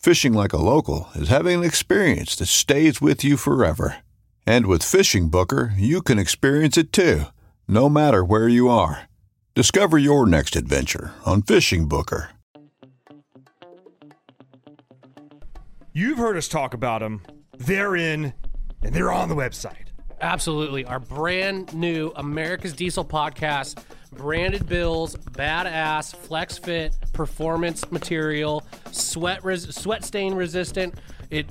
Fishing like a local is having an experience that stays with you forever. And with Fishing Booker, you can experience it too, no matter where you are. Discover your next adventure on Fishing Booker. You've heard us talk about them. They're in, and they're on the website. Absolutely. Our brand new America's Diesel podcast, branded bills, badass, flex fit, performance material, sweat res- sweat stain resistant. It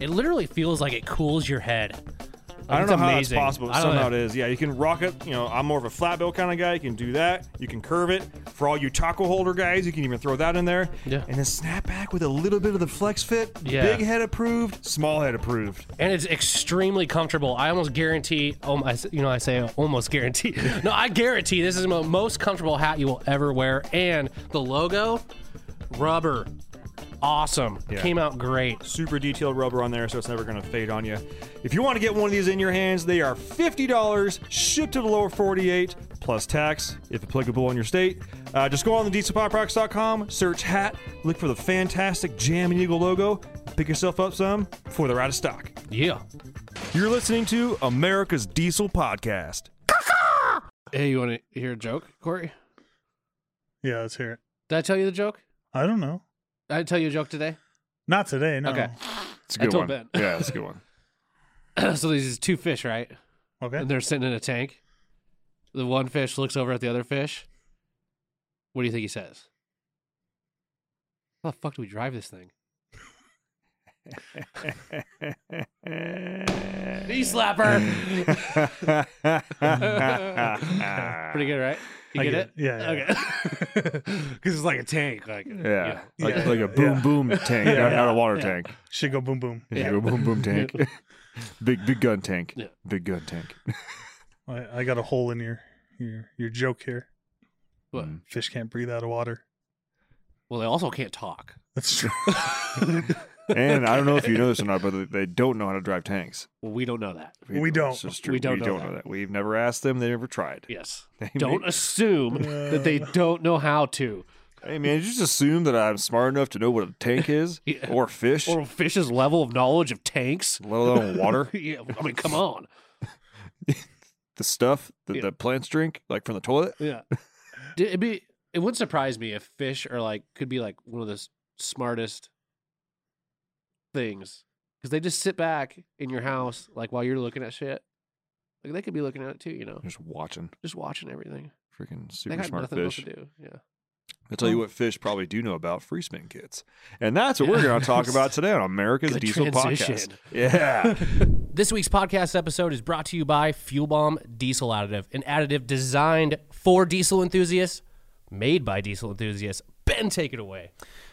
it literally feels like it cools your head. I don't know how amazing. that's possible. but Somehow know. it is. Yeah, you can rock it. You know, I'm more of a flat bill kind of guy. You can do that. You can curve it. For all you taco holder guys, you can even throw that in there. Yeah. And then snap back with a little bit of the flex fit. Yeah. Big head approved, small head approved. and it's extremely comfortable. I almost guarantee, um, I, s- you know, I say almost guarantee. No, I guarantee this is the most comfortable hat you will ever wear. And the logo, rubber, awesome. Yeah. Came out great. Super detailed rubber on there, so it's never going to fade on you. If you want to get one of these in your hands, they are $50, shipped to the lower 48, plus tax, if applicable in your state. Uh, just go on the dieselpowerproducts.com, search hat, look for the fantastic Jam and Eagle logo, pick yourself up some before they're out of stock. Yeah. You're listening to America's Diesel Podcast. Hey, you want to hear a joke, Corey? Yeah, let's hear it. Did I tell you the joke? I don't know. Did I tell you a joke today? Not today. No. Okay. It's I told Ben. Yeah, it's a good one. so there's these two fish, right? Okay. And they're sitting in a tank. The one fish looks over at the other fish. What do you think he says? How the fuck do we drive this thing? Knee slapper. Pretty good, right? You I get, get it? it. Yeah, yeah, Okay. Because it's like a tank. Like Yeah, like, Yeah. like a boom Yeah. boom tank, Yeah. not, not a water Yeah. tank. Should go boom boom. Yeah, a boom boom tank. big big gun tank. Yeah. Big gun tank. I, I got a hole in your your your joke here. What? Mm. Fish can't breathe out of water. Well, they also can't talk. That's true. And I don't know if you know this or not, but they don't know how to drive tanks. Well, we don't know that. We don't. It's just true. We don't we know don't know that. that. We've never asked them. They never tried. Yes. They Don't may- assume that they don't know how to. Hey man, did you just assume that I'm smart enough to know what a tank is Yeah. or fish, Or a fish's level of knowledge of tanks. let alone water? yeah, I mean, come on. the stuff that Yeah. the plants drink, like from the toilet. Yeah. It'd be. It wouldn't surprise me if fish are like could be like one of the s- smartest things because they just sit back in your house like while you're looking at shit. Like they could be looking at it too, you know, Just watching, just watching everything. freaking They super got smart nothing else fish. to do. Yeah. I'll tell you what fish probably do know about free spin kits. And that's what we're going to talk about today on America's Good Diesel transition. Podcast. Yeah. This week's podcast episode is brought to you by Fuel Bomb Diesel Additive, an additive designed for diesel enthusiasts, made by diesel enthusiasts. Ben, take it away.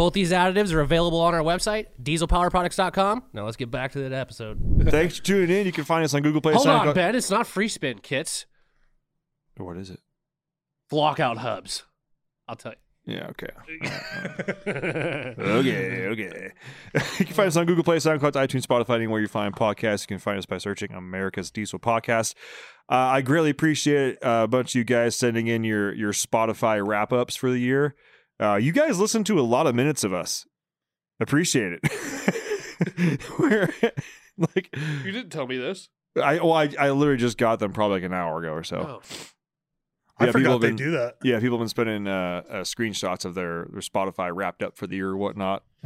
Both these additives are available on our website, dieselpowerproducts.com. Now let's get back to that episode. Thanks for tuning in. You can find us on Google Play. Hold on, SoundCloud- Ben. It's not free spin kits, What is it? lockout hubs. I'll tell you. Yeah, okay. okay, okay. you can find us on Google Play, SoundCloud, iTunes, Spotify, anywhere you find podcasts. You can find us by searching America's Diesel Podcast. Uh, I greatly appreciate uh, a bunch of you guys sending in your your Spotify wrap ups for the year. Uh, you guys listen to a lot of minutes of us. Appreciate it. We're like, You didn't tell me this. I well, I, I literally just got them probably like an hour ago or so. Oh. I Yeah, people forgot have they been- do that. Yeah, people have been spending uh, uh, screenshots of their, their Spotify wrapped up for the year or whatnot.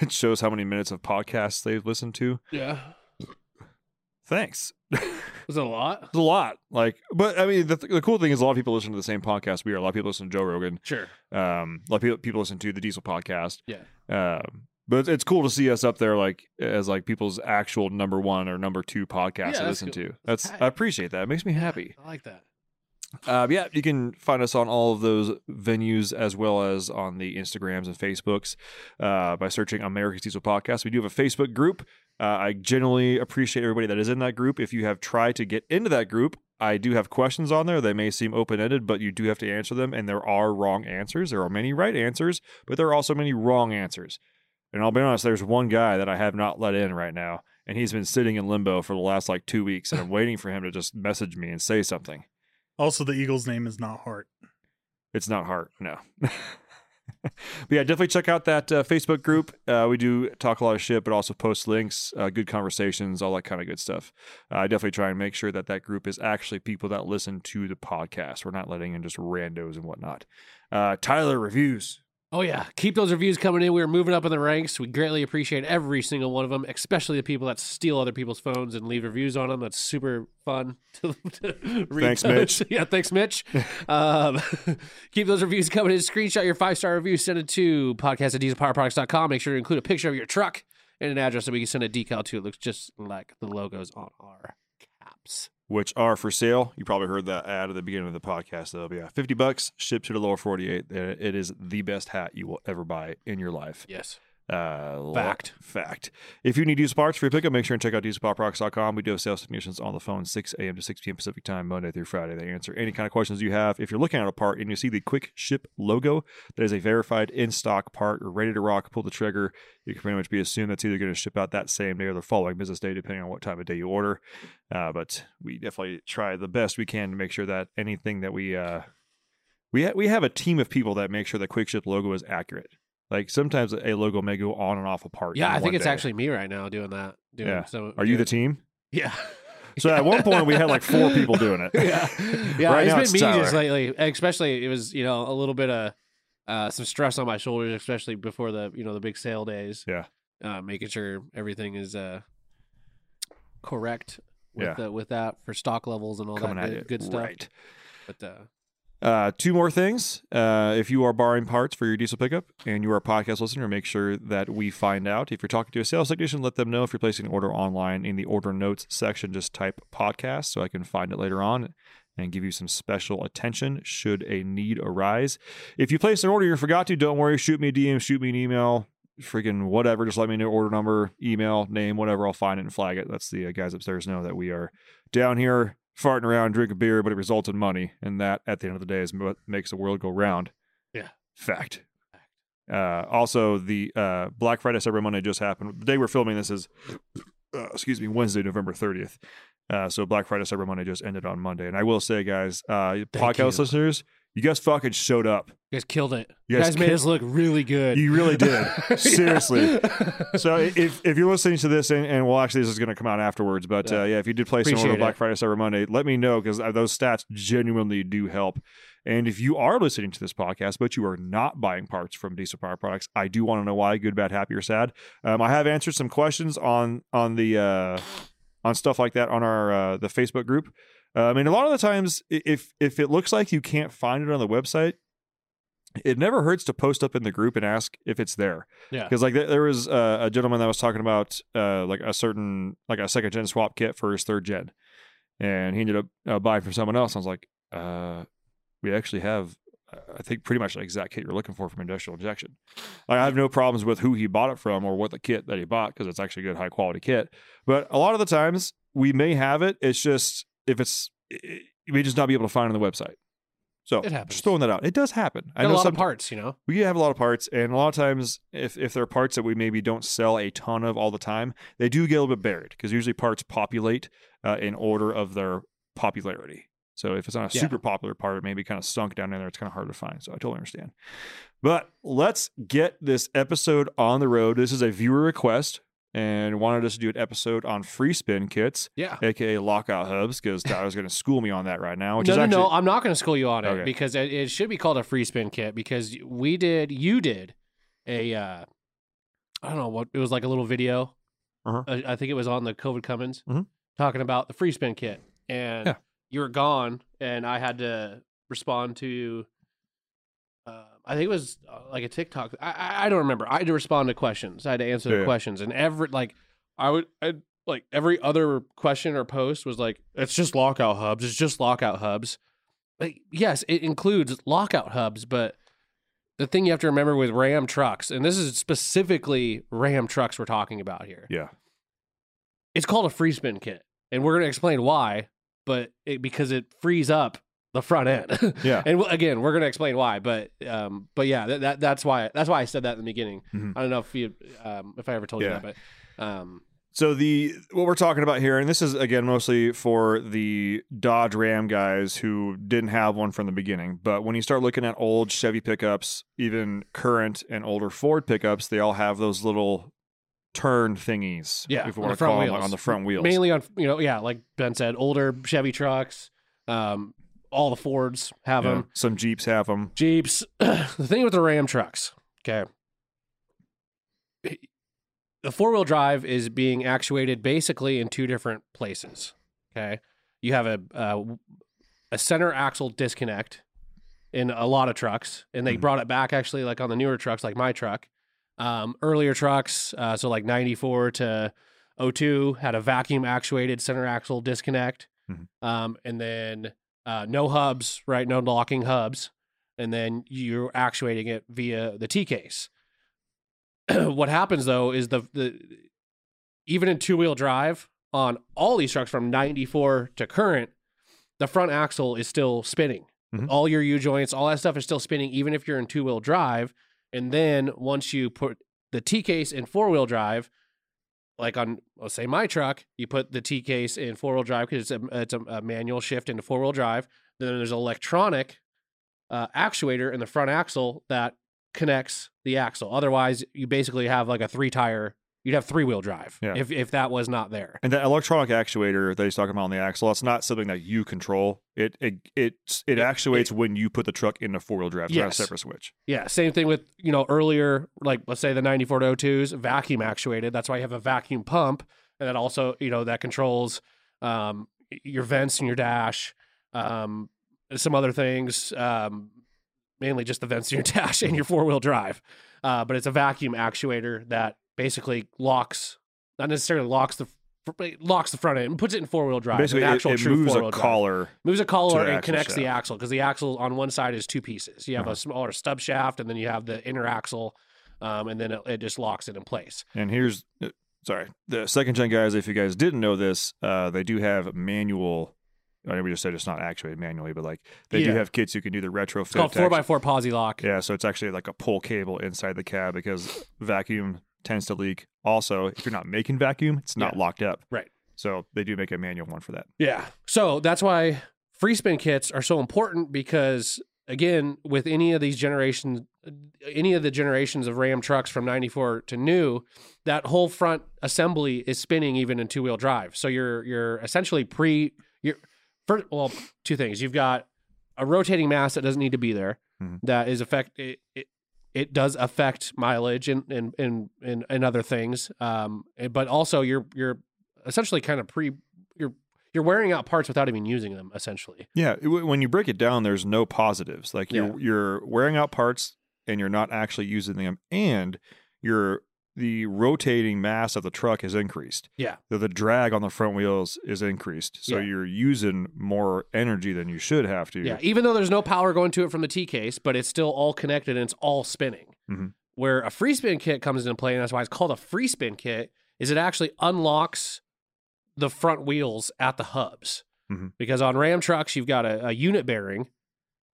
it shows how many minutes of podcasts they've listened to. Yeah. Thanks. Was it a lot? It's a lot. Like, but I mean, the, the cool thing is a lot of people listen to the same podcast we are. A lot of people listen to Joe Rogan. Sure. Um, a lot of people, people listen to the Diesel podcast. Yeah. Um, but it's, it's cool to see us up there, like as like people's actual number one or number two podcast Yeah, to listen cool. to. That's I appreciate that. It makes me happy. I like that. Uh, yeah, you can find us on all of those venues as well as on the Instagrams and Facebooks uh, by searching America's Diesel Podcast. We do have a Facebook group. Uh, I generally appreciate everybody that is in that group. If you have tried to get into that group, I do have questions on there. They may seem open ended, but you do have to answer them, and there are wrong answers. There are many right answers, but there are also many wrong answers. And I'll be honest, there's one guy that I have not let in right now, and he's been sitting in limbo for the last like two weeks, and I'm waiting for him to just message me and say something. Also, the Eagle's name is not Hart. It's not Hart. no. but yeah, definitely check out that uh, Facebook group. Uh, we do talk a lot of shit, but also post links, uh, good conversations, all that kind of good stuff. Uh, I definitely try and make sure that that group is actually people that listen to the podcast. We're not letting in just randos and whatnot. Uh, Tyler reviews. Oh yeah, keep those reviews coming in. We're moving up in the ranks. We greatly appreciate every single one of them, especially the people that steal other people's phones and leave reviews on them. That's super fun to, to read. Thanks, those. Mitch. Yeah, thanks, Mitch. um, keep those reviews coming in. Screenshot your five star review. Send it to podcast at dieselpowerproducts.com. Make sure to include a picture of your truck and an address that we can send a decal to. It looks just like the logos on our caps. Which are for sale. You probably heard that ad at the beginning of the podcast, though. But yeah, 50 bucks, shipped to the lower 48. Uh, It is the best hat you will ever buy in your life. Yes. Uh, Fact. Fact. If you need used parts for your pickup, make sure and check out dieselpowerproducts.com. We do have sales technicians on the phone 6 a.m. to 6 p.m. Pacific time, Monday through Friday. They answer any kind of questions you have. If you're looking at a part and you see the quick ship logo, that is a verified in stock part or ready to rock, pull the trigger. You can pretty much be assumed that's either going to ship out that same day or the following business day, depending on what time of day you order. Uh, but we definitely try the best we can to make sure that anything that we uh, we ha- we have a team of people that make sure the quick ship logo is accurate. Like sometimes a logo may go on and off a part. Yeah, I think it's day. actually me right now doing that. Doing Yeah. some, Are you the team? Yeah. So at one point we had like four people doing it. yeah, yeah. Right now it's it's been me Tyler. just lately. Especially, it was you know a little bit of uh, some stress on my shoulders, especially before the you know the big sale days. Yeah. uh, making sure everything is uh, correct with Yeah. the, with that for stock levels and all Coming that at good, good stuff. Right. But uh, two more things. Uh, if you are borrowing parts for your diesel pickup and you are a podcast listener, make sure that we find out. If you're talking to a sales technician, let them know if you're placing an order online in the order notes section. Just type podcast so I can find it later on and give you some special attention should a need arise. If you place an order you forgot to, don't worry. Shoot me a DM, shoot me an email, freaking whatever. Just let me know order number, email, name, whatever. I'll find it and flag it. That's the uh, guys upstairs know that we are down here farting around, drinking beer, but it results in money, and that at the end of the day is what makes the world go round. Yeah. fact. Uh, also, the uh, Black Friday Cyber Monday just happened. The day we're filming this is uh, excuse me, Wednesday, November 30th. Uh, so Black Friday, Cyber Monday just ended on Monday. And I will say, guys, uh, podcast you. listeners, you guys fucking showed up. You guys killed it. You You guys guys, made us look really good. You really did. Seriously. So if, if you're listening to this, and, and well, actually, this is going to come out afterwards, but uh, yeah, if you did place an order Appreciate Black. Friday, Cyber Monday, let me know because those stats genuinely do help. And if you are listening to this podcast, but you are not buying parts from Diesel Power Products, I do want to know why. Good, bad, happy, or sad. Um, I have answered some questions on on the uh, on stuff like that on our uh, the Facebook group. Um, mean, a lot of the times, if if it looks like you can't find it on the website, it never hurts to post up in the group and ask if it's there. Yeah. Because like there, there was uh, a gentleman that was talking about uh, like a certain like a second gen swap kit for his third gen, and he ended up uh, buying from someone else. I was like, uh, we actually have. uh, I think pretty much the exact kit you're looking for from industrial injection. Like, I have no problems with who he bought it from or what the kit that he bought because it's actually a good high quality kit. But a lot of the times we may have it. It's just if it's it, may just not be able to find on the website. So It happens. just throwing that out. It does happen. I know a lot some of parts, you know. we have a lot of parts, and a lot of times, if if there are parts that we maybe don't sell a ton of all the time, they do get a little bit buried because usually parts populate uh, in order of their popularity. So if it's not a Yeah. super popular part, it may be kind of sunk down in there. It's kind of hard to find. So I totally understand. But let's get this episode on the road. This is a viewer request and wanted us to do an episode on free spin kits, Yeah. aka lockout hubs, because Tyler's going to school me on that right now. Which no, is no, actually, no. I'm not going to school you on it Okay. because it, it should be called a free spin kit because we did, you did a, uh, I don't know what it was like a little video. Uh-huh. I, I think it was on the COVID Cummins Mhm. talking about the free spin kit, and Yeah. you were gone, and I had to respond to. Uh, I think it was uh, like a TikTok. I, I don't remember. I had to respond to questions. I had to answer Yeah. the questions, and every like I would I like every other question or post was like, "It's just lockout hubs. It's just lockout hubs." Like, yes, it includes lockout hubs, but the thing you have to remember with Ram trucks, and this is specifically Ram trucks we're talking about here, yeah, it's called a free spin kit, and we're going to explain why. But it, because it frees up the front end, Yeah. and we'll- again, we're going to explain why. But um, but yeah, that, that that's why that's why I said that in the beginning. Mhm. I don't know if you um if I ever told Yeah. you that, but um So the what we're talking about here, and this is again mostly for the Dodge Ram guys who didn't have one from the beginning. But when you start looking at old Chevy pickups, even current and older Ford pickups, they all have those little turn thingies. Yeah, if on want the to call front them like, wheels. on the front wheels. mainly on you know yeah like Ben said, older Chevy trucks, um all the Fords have Yeah. them. Some Jeeps have them. Jeeps. the thing with the Ram trucks, okay. The four wheel drive is being actuated basically in two different places. Okay. You have a uh, a center axle disconnect in a lot of trucks, and they Mhm. brought it back actually like on the newer trucks, like my truck. Um, earlier trucks, uh, so like 94 to 02, had a vacuum actuated center axle disconnect. Mhm. Um, and then uh, no hubs, right? No locking hubs. And then you're actuating it via the T case. what happens though is the, the even in two wheel drive on all these trucks from 94 to current, the front axle is still spinning. Mhm. All your U joints, all that stuff is still spinning, even if you're in two wheel drive. And then once you put the T case in four wheel drive, like on let's say my truck, you put the T case in four wheel drive because it's a it's a, a manual shift into four wheel drive. Then there's an electronic uh, actuator in the front axle that connects the axle. Otherwise, you basically have like a three tire. You'd have three wheel drive Yeah. if if that was not there. And that electronic actuator that he's talking about on the axle, that's not something that you control. It it it, it actuates when you put the truck into four wheel drive. It's not a separate switch. Yeah, same thing with you know earlier, like let's say the 94 to 02s, vacuum actuated. That's why you have a vacuum pump, and that also you know that controls um, your vents and your dash, um, some other things, um, mainly just the vents in your dash and your four wheel drive. Uh, but it's a vacuum actuator that basically locks, not necessarily locks the locks the front end and puts it in four wheel drive. Basically, an it, actual it true moves a drive collar. moves a collar and connects the axle because the axle on one side is two pieces. You have Uh-huh. a smaller stub shaft, and then you have the inner axle, um, and then it, it just locks it in place. And here's uh, sorry, the second gen guys. If you guys didn't know this, uh, they do have manual. I know we just said it's not actuated manually, but like they do have kits you can do the retrofit. It's called four by four posi lock. Yeah, so it's actually like a pull cable inside the cab because vacuum tends to leak. Also, if you're not making vacuum, it's not Yeah. locked up. Right. So they do make a manual one for that. Yeah. So that's why free spin kits are so important because again, with any of these generations, any of the generations of Ram trucks from 94 to new, that whole front assembly is spinning even in two wheel drive. So you're, you're essentially pre, you're first, well, two things. You've got a rotating mass that doesn't need to be there. Mhm. That is affect, it, it, it does affect mileage and, and, and, and, and other things. Um, but also you're, you're essentially kind of pre, you're, you're wearing out parts without even using them essentially. Yeah, when you break it down, there's no positives. Like you're Yeah. you're wearing out parts and you're not actually using them, and your the rotating mass of the truck is increased. Yeah. the, the drag on the front wheels is increased, so Yeah. you're using more energy than you should have to. Yeah, even though there's no power going to it from the T case, but it's still all connected and it's all spinning. Mhm. Where a free spin kit comes into play, and that's why it's called a free spin kit, is it actually unlocks the front wheels at the hubs. Mhm. Because on Ram trucks, you've got a, a unit bearing,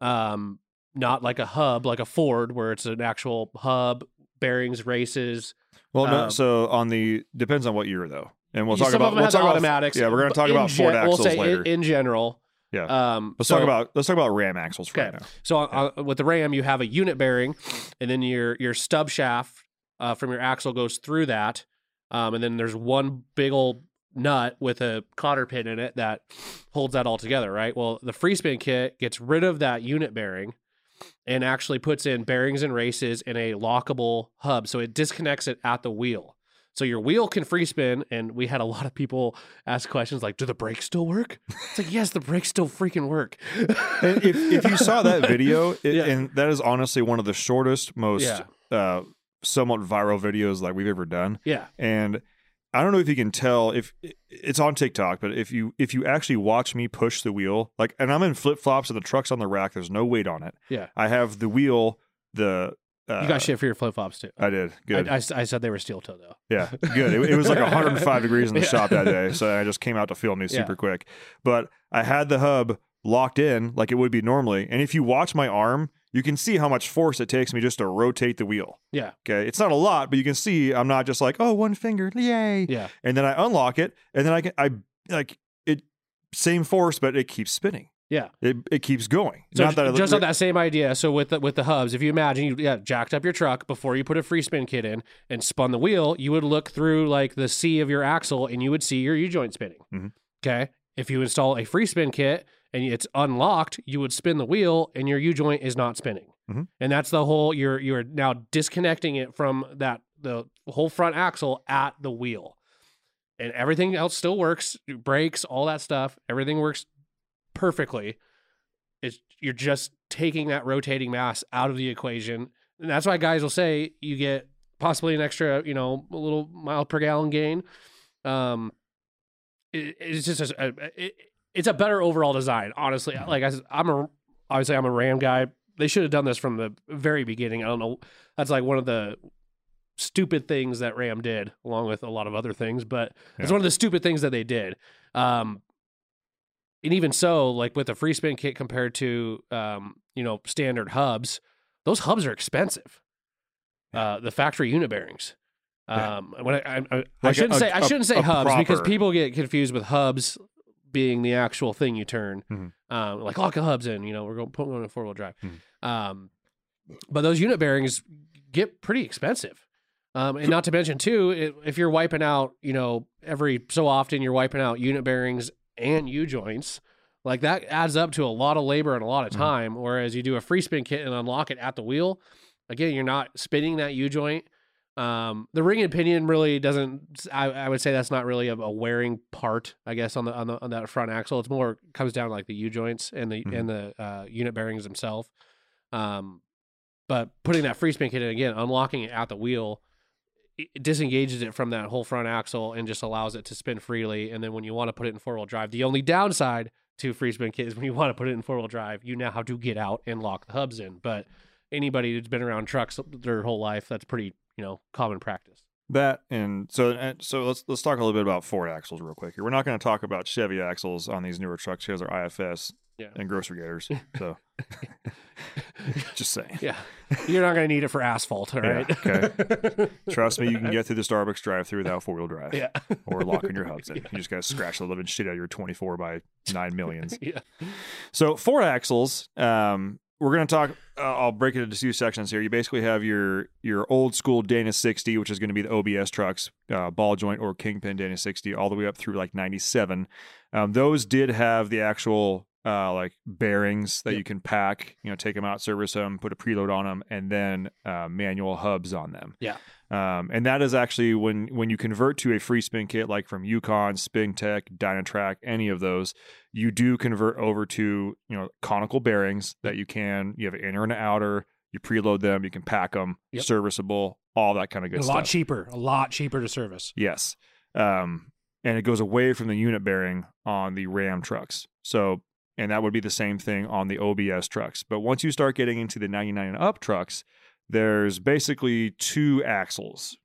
um, not like a hub, like a Ford, where it's an actual hub, bearings, races. Well, no. Um, so on the depends on what year though, and we'll talk about we'll talk about- automatics. yeah, we're going to talk about Ford gen- axles we'll say later. In, in general. yeah, Um, let's so- talk about let's talk about Ram axles for Okay. right now. So on, on- with the Ram, you have a unit bearing, and then your your stub shaft uh, from your axle goes through that, um, and then there's one big old nut with a cotter pin in it that holds that all together. Right. Well, the free spin kit gets rid of that unit bearing and actually puts in bearings and races in a lockable hub, so it disconnects it at the wheel. So your wheel can free spin, and we had a lot of people ask questions like, "Do the brakes still work?" It's like, yes, the brakes still freaking work. And if if you saw that video, it, Yeah. and that is honestly one of the shortest, most Yeah. uh, somewhat viral videos like we've ever done. yeah, And I don't know if you can tell if it's on TikTok, but if you if you actually watch me push the wheel, like, and I'm in flip flops and the truck's on the rack, there's no weight on it. Yeah. I have the wheel, the uh, You got shit for your flip flops too. I did good. I, I, I said they were steel toe though. Yeah, good. It, it was like 105 degrees in the Yeah. shop that day, so I just came out to film me super quick. But I had the hub locked in like it would be normally, and if you watch my arm, you can see how much force it takes me just to rotate the wheel. Yeah, Okay, it's not a lot, but you can see I'm not just like oh one finger, yay, yeah, and then I unlock it, and then I can I like it same force, but it keeps spinning. yeah. It it keeps going. So not that just on that same idea. So with the, with the hubs, if you imagine you yeah, jacked up your truck before you put a free spin kit in and spun the wheel, you would look through like the C of your axle and you would see your U joint spinning. Mhm. Okay. If you install a free spin kit and it's unlocked, you would spin the wheel and your U joint is not spinning. Mhm. And that's the whole you're you're now disconnecting it from that the whole front axle at the wheel. And everything else still works, brakes, all that stuff, everything works perfectly. It's you're just taking that rotating mass out of the equation. And that's why guys will say you get possibly an extra, you know, a little mile per gallon gain. Um, it, it's just a, a- it, it's a better overall design, honestly. Like I, I'm a obviously I'm a Ram guy. They should have done this from the very beginning. I don't know. That's like one of the stupid things that Ram did, along with a lot of other things. But it's one of the stupid things that they did. Um, and even so, like with a free spin kit compared to um, you know standard hubs, those hubs are expensive. Uh, the factory unit bearings. Yeah. Um, when I, I, I, I Like a- shouldn't a- say I a- shouldn't say a hubs because people get confused with hubs being the actual thing you turn. Mhm. Um, like lock the hubs in, you know, we're going to put one in four wheel drive. Mhm. Um, but those unit bearings get pretty expensive. Um, and not to mention too, i- if you're wiping out, you know, every so often you're wiping out unit bearings and U joints, like that adds up to a lot of labor and a lot of Mhm. time. Whereas you do a free spin kit and unlock it at the wheel, again, you're not spinning that U joint. Um, the ring and pinion really doesn't. I, I would say that's not really a, a wearing part. I guess on the on the on that front axle, it's more comes down to like the U joints and the Mhm. and the uh, unit bearings themselves. Um, but putting that free spin kit in again, unlocking it at the wheel, it it disengages it from that whole front axle and just allows it to spin freely. And then when you want to put it in four wheel drive, the only downside to free spin kit is when you want to put it in four wheel drive, you now have to get out and lock the hubs in. But anybody who's been around trucks their whole life, that's pretty you know common practice. That and so and so let's let's talk a little bit about Ford axles real quick. here. We're not going to talk about Chevy axles on these newer trucks because they're IFS. Yeah. and grocery gators. So just saying. Yeah, you're not going to need it for asphalt, all Yeah, right? okay. Trust me, you can get through the Starbucks drive-through without four-wheel drive. Yeah. Or locking your hubs in. You just gotta scratch the living shit out of your 24 by nine millions. yeah. So Ford axles. Um, we're gonna talk. Uh, I'll break it into two sections here. You basically have your your old school Dana 60, which is going to be the OBS trucks, uh, ball joint or kingpin Dana 60, all the way up through like 97. Um, those did have the actual uh, like bearings that you can pack. You know, take them out, service them, put a preload on them, and then uh, manual hubs on them. Yeah. Um, and that is actually when when you convert to a free spin kit like from Yukon, Spin Tech, Dynatrac, any of those, you do convert over to you know conical bearings that you can you have an inner and an outer. You preload them, you can pack them, Yep. serviceable, all that kind of good a stuff. A lot cheaper, a lot cheaper to service. Yes. Um, and it goes away from the unit bearing on the Ram trucks. So, and that would be the same thing on the OBS trucks. But once you start getting into the 99 and up trucks, there's basically two axles.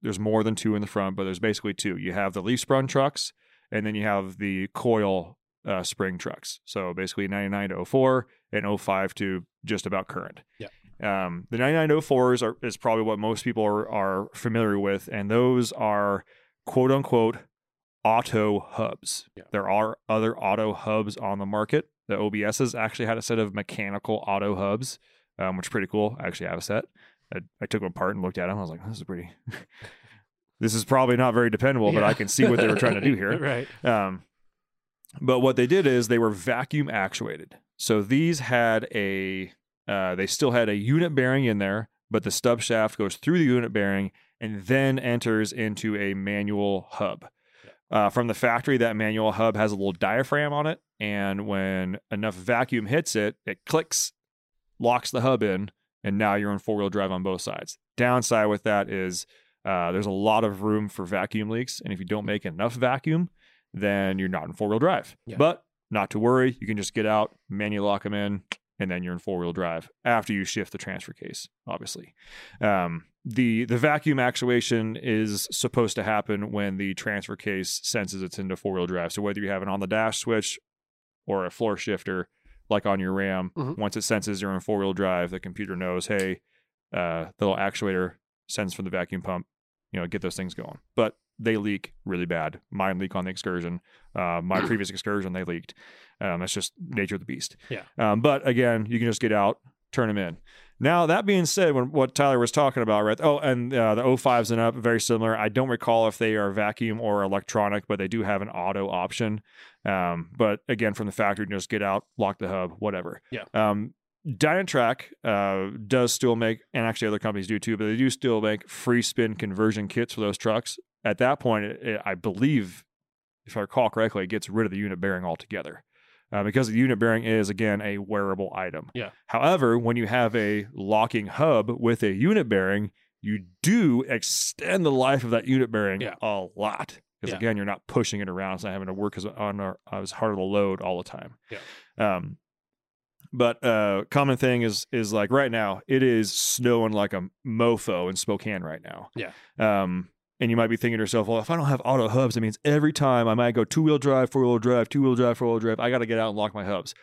There's more than two in the front, but there's basically two. You have the leaf sprung trucks, and then you have the coil uh, spring trucks. So basically 99 to 04 and 05 to just about current. Yeah. Um, the 9904s are is probably what most people are, are familiar with, and those are quote unquote auto hubs. Yeah. There are other auto hubs on the market. The OBSs actually had a set of mechanical auto hubs, um, which is pretty cool. I actually have a set. I, I took them apart and looked at them. I was like, this is pretty. this is probably not very dependable, but I can see what they were trying to do here. right. Um, but what they did is they were vacuum actuated. So these had a, uh, they still had a unit bearing in there, but the stub shaft goes through the unit bearing and then enters into a manual hub. Uh, from the factory, that manual hub has a little diaphragm on it, and when enough vacuum hits it, it clicks, locks the hub in, and now you're in four wheel drive on both sides. Downside with that is uh, there's a lot of room for vacuum leaks, and if you don't make enough vacuum, then you're not in four wheel drive. Yeah. But not to worry, you can just get out, manual lock them in, and then you're in four wheel drive after you shift the transfer case, obviously. Um, the the vacuum actuation is supposed to happen when the transfer case senses it's into four wheel drive. So whether you have an on the dash switch or a floor shifter, like on your Ram, Mhm. once it senses you're in four wheel drive, the computer knows, hey, uh, the little actuator sends from the vacuum pump, you know, get those things going. But they leak really bad. Mine leak on the excursion. Uh, my previous excursion, they leaked. Um, that's just nature of the beast. Yeah. Um, but again, you can just get out, turn them in. Now that being said, when what Tyler was talking about, right? Oh, and uh, the 05s and up, very similar. I don't recall if they are vacuum or electronic, but they do have an auto option. Um, but again, from the factory, you just get out, lock the hub, whatever. Yeah. Um, Dynatrac uh, does still make, and actually other companies do too, but they do still make free spin conversion kits for those trucks. At that point, it, it- I believe, if I recall correctly, it gets rid of the unit bearing altogether. Uh, because the unit bearing is again a wearable item. Yeah. However, when you have a locking hub with a unit bearing, you do extend the life of that unit bearing Yeah. a lot. Because Yeah. again, you're not pushing it around, it's not having to work as on our, as hard of a load all the time. Yeah. Um, but uh, common thing is is like right now it is snowing like a mofo in Spokane right now. Yeah. Um, and you might be thinking to yourself, well, if I don't have auto hubs, it means every time I might go two wheel drive, four wheel drive, two wheel drive, four wheel drive, I got to get out and lock my hubs.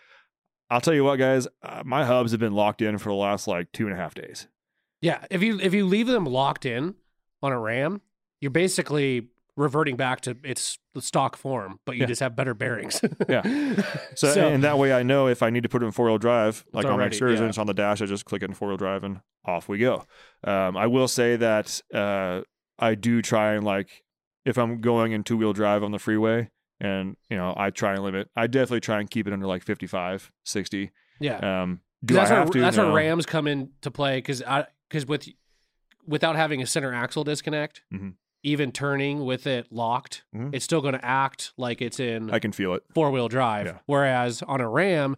I'll tell you what, guys, uh, my hubs have been locked in for the last like two and a half days. Yeah, if you if you leave them locked in on a RAM, you're basically reverting back to its stock form, but you Yeah. just have better bearings. Yeah. So, So- and that way I know if I need to put it in four wheel drive, like on my already- excursions yeah. on the dash, I just click it in four wheel drive and off we go. Um, I will say that uh, I do try and like if I'm going in two wheel drive on the freeway and you know I try and limit, I definitely try and keep it under like 55, 60. yeah, Um, do that's I where have to? that's No. where Rams come into play because I because with without having a center axle disconnect, Mhm. even turning with it locked, Mhm. it's still going to act like it's in I can feel it. four wheel drive. Yeah. Whereas on a Ram,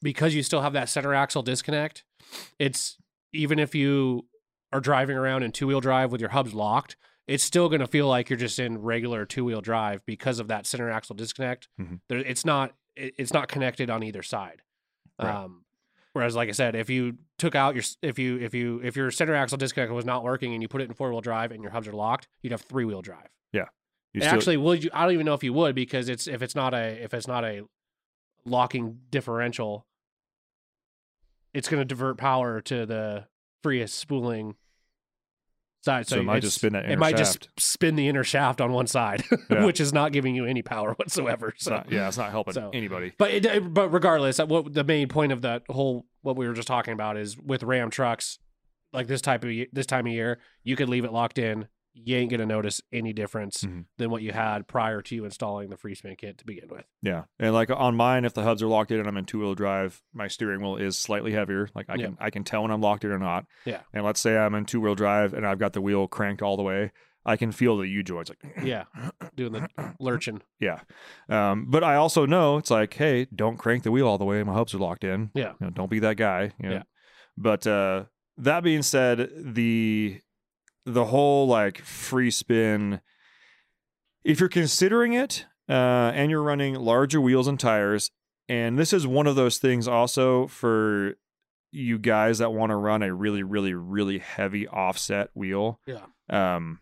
because you still have that center axle disconnect, it's even if you are driving around in two wheel drive with your hubs locked, it's still going to feel like you're just in regular two wheel drive because of that center axle disconnect. Mhm. There, it's not it- it's not connected on either side. Right. Um, whereas, like I said, if you took out your if you if you if your center axle disconnect was not working and you put it in four wheel drive and your hubs are locked, you'd have three wheel drive. And still- Actually, would you? I don't even know if you would because it's if it's not a if it's not a locking differential, it's going to divert power to the freest spooling side. So it might just spin that It might just spin the inner shaft on one side, Yeah. which is not giving you any power whatsoever. It's So, not- yeah, it's not helping so- anybody. but it, but regardless, uh, what the main point of that whole what we were just talking about is with Ram trucks, like this type of this time of year, you could leave it locked in. You ain't gonna notice any difference Mhm. than what you had prior to you installing the free spin kit to begin with. Yeah, and like on mine, if the hubs are locked in and I'm in two wheel drive, my steering wheel is slightly heavier. Like I Yeah. can I can tell when I'm locked in or not. Yeah. And let's say I'm in two wheel drive and I've got the wheel cranked all the way, I can feel the U joints like Yeah, doing the lurching. yeah. Um, but I also know it's like, hey, don't crank the wheel all the way. My hubs are locked in. Yeah. You know, don't be that guy. You know? Yeah. But uh, that being said, the the whole like free spin, if you're considering it uh, and you're running larger wheels and tires, and this is one of those things also for you guys that want to run a really, really, really heavy offset wheel. Yeah. Um,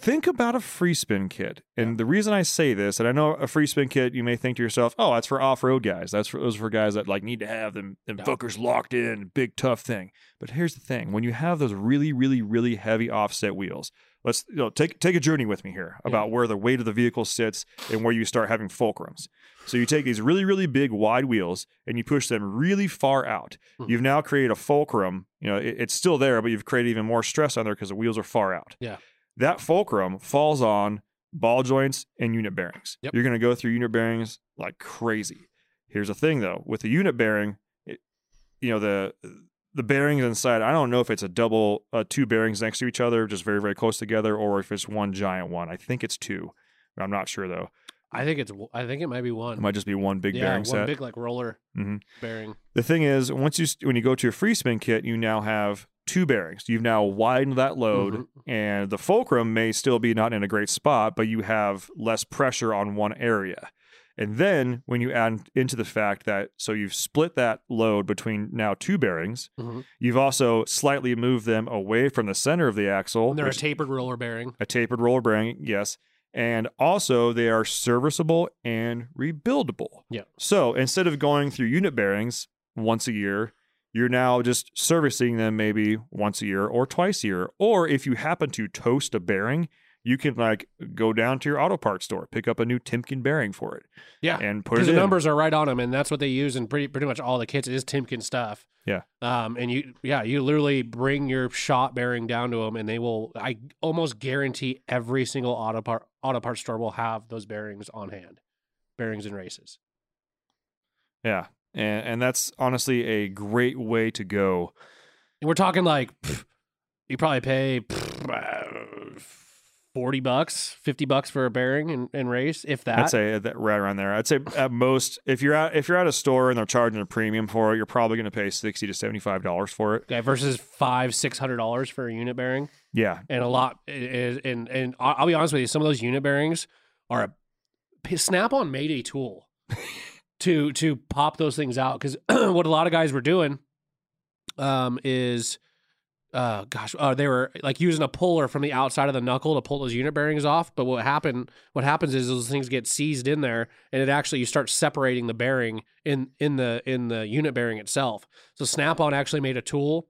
think about a free spin kit. And the reason I say this, and I know a free spin kit, you may think to yourself, "Oh, that's for off-road guys. That's for those are for guys that like need to have them them Yeah. fuckers locked in, big tough thing." But here's the thing: when you have those really, really, really heavy offset wheels, let's you know take take a journey with me here about where the weight of the vehicle sits and where you start having fulcrums. So you take these really, really big wide wheels and you push them really far out. Mhm. You've now created a fulcrum. You know, it- it's still there, but you've created even more stress on there because the wheels are far out. Yeah. That fulcrum falls on ball joints and unit bearings. Yep. You're going to go through unit bearings like crazy. Here's the thing though, with the unit bearing, it, you know, the the bearings inside, I don't know if it's a double uh, two bearings next to each other, just very very close together or if it's one giant one. I think it's two. I'm not sure though. I think it's I think it might be one. It might just be one big yeah, bearing one set. big like roller Mhm. bearing. The thing is, once you when you go to a free spin kit, you now have two bearings. You've now widened that load, Mhm. and the fulcrum may still be not in a great spot, but you have less pressure on one area. And then when you add into the fact that so you've split that load between now two bearings, Mhm. you've also slightly moved them away from the center of the axle. And they're a tapered roller bearing. a tapered roller bearing, yes. And also, they are serviceable and rebuildable. Yeah. So instead of going through unit bearings once a year, you're now just servicing them maybe once a year or twice a year. Or if you happen to toast a bearing, you can like go down to your auto parts store, pick up a new Timken bearing for it, Yeah. and put it the in. numbers are right on them, and that's what they use in pretty pretty much all the kits is Timken stuff. Yeah. Um, and you yeah you literally bring your shot bearing down to them, and they will. I almost guarantee every single auto part auto parts store will have those bearings on hand, bearings and races. Yeah. And, and that's honestly a great way to go. And we're talking like pff, you probably pay pff, uh, forty bucks, fifty bucks for a bearing and, and race, if that. I'd say that right around there. I'd say at most, if you're at if you're at a store and they're charging a premium for it, you're probably going to pay sixty to seventy five dollars for it. Okay, versus five six hundred dollars for a unit bearing. Yeah, and a lot and and I'll I'll be honest with you, some of those unit bearings are a Snap on made a tool to to pop those things out because what a lot of guys were doing um is uh gosh uh, they were like using a puller from the outside of the knuckle to pull those unit bearings off but what happened what happens is those things get seized in there and it actually you start separating the bearing in in the in the unit bearing itself so snap on actually made a tool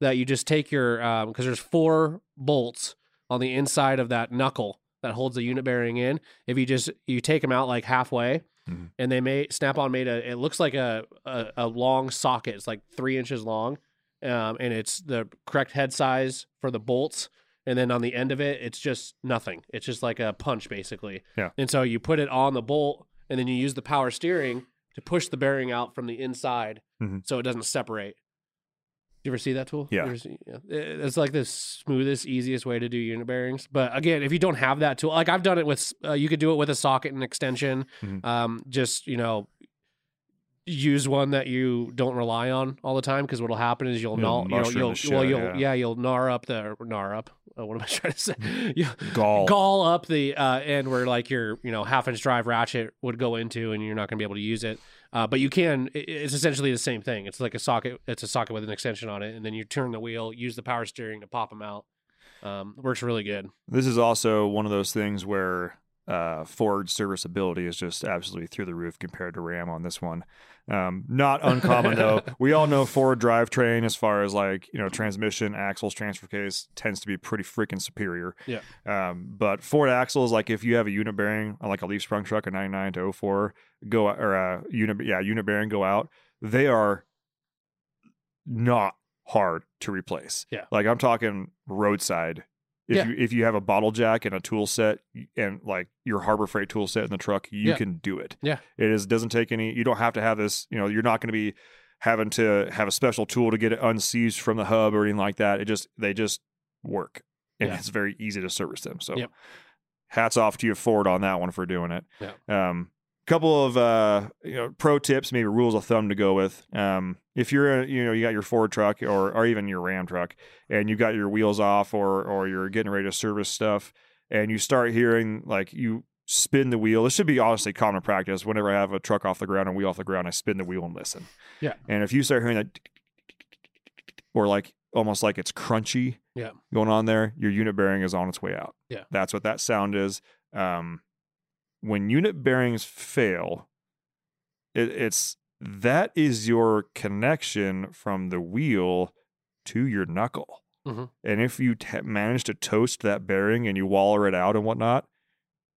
that you just take your because there's four bolts on the inside of that knuckle that holds the unit bearing in. If you just you take them out like halfway, Mhm. and they made Snap on made a it looks like a, a a long socket. It's like three inches long, um, and it's the correct head size for the bolts. And then on the end of it, it's just nothing. It's just like a punch basically. Yeah. And so you put it on the bolt, and then you use the power steering to push the bearing out from the inside, Mhm. so it doesn't separate. You ever see that tool? Yeah. See- yeah. It's like the smoothest, easiest way to do unit bearings. But again, if you don't have that tool, like I've done it with, uh, you could do it with a socket and extension. Mhm. Um, just you know, use one that you don't rely on all the time because what'll happen is you'll You'll gnaw, you know, you'll, shit, well, you'll yeah. yeah. you'll gnar up the or gnar up. Uh, what am I trying to say? you gall. gall up the uh, end where like your you know half inch drive ratchet would go into, and you're not going to be able to use it. Uh, but you can. It's essentially the same thing. It's like a socket. It's a socket with an extension on it, and then you turn the wheel, use the power steering to pop them out. Um, works really good. This is also one of those things where uh, Ford serviceability is just absolutely through the roof compared to Ram on this one. Um, not uncommon though. We all know Ford drivetrain, as far as like you know transmission, axles, transfer case, tends to be pretty freaking superior. Yeah. Um, but Ford axles, like if you have a unit bearing on like a leaf sprung truck, a 99 to 04, go or a unit, yeah, unit bearing go out, they are not hard to replace. Yeah. Like I'm talking roadside. If Yeah. you if you have a bottle jack and a tool set and like your Harbor Freight tool set in the truck, you Yeah. can do it. Yeah. It is doesn't take any you don't have to have this, you know, you're not going to be having to have a special tool to get it unseized from the hub or anything like that. It just they just work. And Yeah. it's very easy to service them. So Yep. hats off to you Ford on that one for doing it. Yeah. Um couple of uh you know pro tips maybe rules of thumb to go with um if you're a, you know you got your ford truck or or even your ram truck and you got your wheels off or or you're getting ready to service stuff and you start hearing like you spin the wheel this should be honestly common practice whenever i have a truck off the ground and wheel off the ground i spin the wheel and listen Yeah. and if you start hearing that or like almost like it's crunchy Yeah. going on there your unit bearing is on its way out Yeah. that's what that sound is um when unit bearings fail, it, it's that is your connection from the wheel to your knuckle. Mhm. And if you t- manage to toast that bearing and you waller it out and whatnot,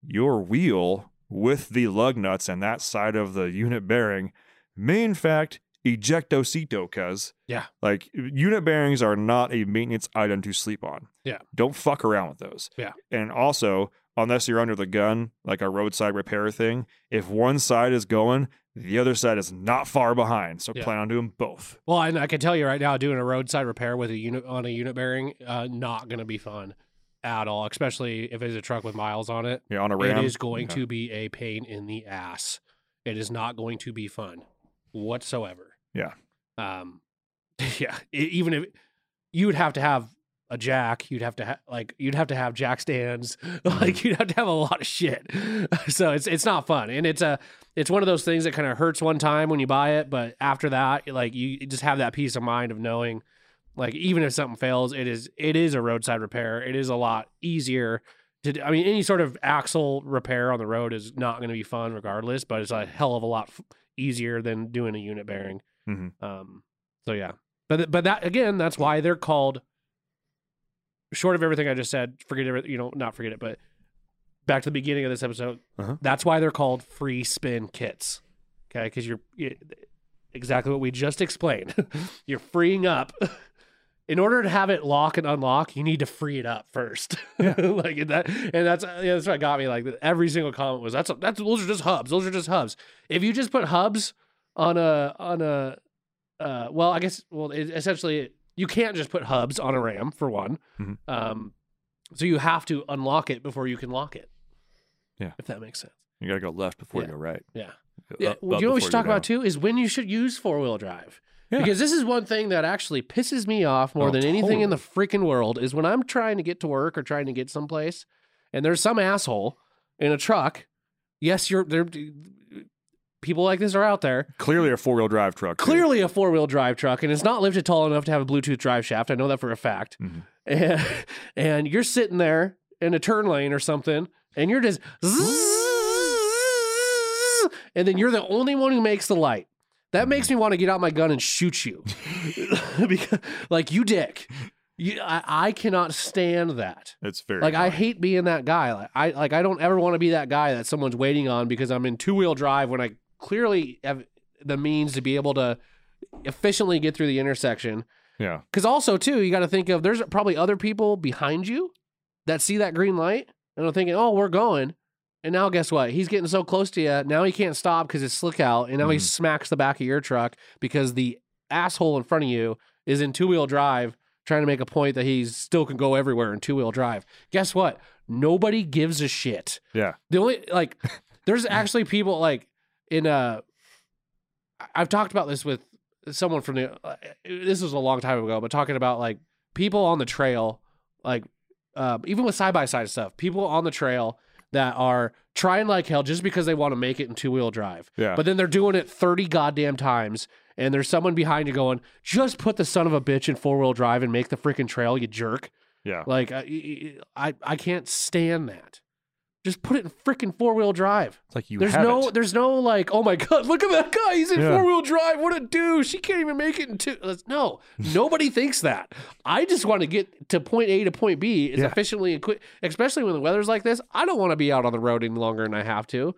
your wheel with the lug nuts and that side of the unit bearing may in fact ejectocito cuz Yeah. like unit bearings are not a maintenance item to sleep on Yeah. don't fuck around with those Yeah. and also unless you're under the gun like a roadside repair thing if one side is going the other side is not far behind so Yeah. plan on doing both Well, and I can tell you right now, doing a roadside repair with a unit on a unit bearing, uh, not going to be fun at all. Especially if it's a truck with miles on it. yeah on a ram It is going yeah. to be a pain in the ass. It is not going to be fun whatsoever. Yeah. Um. Yeah. e- even if you would have to have a jack, you'd have to have like you'd have to have jack stands. like you'd have to have a lot of shit. so it's it's not fun, and it's a it's one of those things that kind of hurts one time when you buy it, but after that, like you just have that peace of mind of knowing, like even if something fails, it is it is a roadside repair. It is a lot easier to. I mean, any sort of axle repair on the road is not going to be fun regardless, but it's a hell of a lot f- easier than doing a unit bearing. Mhm. Um. So yeah, but but that again, that's why they're called. Short of everything I just said, forget it. You know, not forget it, but back to the beginning of this episode. Uh-huh. That's why they're called free spin kits. Okay, because you're you, exactly what we just explained. you're freeing up. In order to have it lock and unlock, you need to free it up first. like that, and that's yeah, that's what got me. Like every single comment was that's that's those are just hubs. Those are just hubs. If you just put hubs on a on a uh, well, I guess well, it, essentially you can't just put hubs on a RAM for one. Mhm. Um, so you have to unlock it before you can lock it. Yeah. if that makes sense. you gotta go left before Yeah. you go right Yeah. Go Yeah, up- well, up you know what we should talk about too is when you should use four wheel drive. Yeah. Because this is one thing that actually pisses me off more Oh, than anything in the freaking world is when I'm trying to get to work or trying to get someplace, and there's some asshole in a truck. Yes, you're there. People like this are out there. clearly a four-wheel drive truck too. Clearly a four wheel drive truck, and it's not lifted tall enough to have a Bluetooth drive shaft. I know that for a fact. Mhm. And, and you're sitting there in a turn lane or something, and you're just, and then you're the only one who makes the light. That makes me want to get out my gun and shoot you, because like you dick. You, I, I cannot stand that. it's very Like I hate being that guy. Like I like I don't ever want to be that guy that someone's waiting on because I'm in two wheel drive when I clearly have the means to be able to efficiently get through the intersection. yeah Because also too, you got to think of there's probably other people behind you that see that green light and are thinking, "Oh, we're going." And now guess what? He's getting so close to you. Now he can't stop because it's slick out, and now he Mhm. smacks the back of your truck because the asshole in front of you is in two wheel drive trying to make a point that he still can go everywhere in two wheel drive. Guess what? Nobody gives a shit. yeah The only like there's actually people like in uh I- I've talked about this with someone from the uh, this was a long time ago, but talking about like people on the trail, like um, even with side by side stuff, people on the trail that are trying like hell just because they want to make it in two wheel drive. yeah But then they're doing it 30 goddamn times. And there's someone behind you going, just put the son of a bitch in four wheel drive and make the freaking trail, you jerk. yeah Like, I, I, I can't stand that. Just put it in freaking four wheel drive. It's like you there's have no, it. there's no like, oh my god, look at that guy. He's in Yeah. four wheel drive. What a douche. He can't even make it in two. No, nobody thinks that. I just want to get to point A to point B as Yeah. efficiently and quick. Especially when the weather's like this. I don't want to be out on the road any longer than I have to.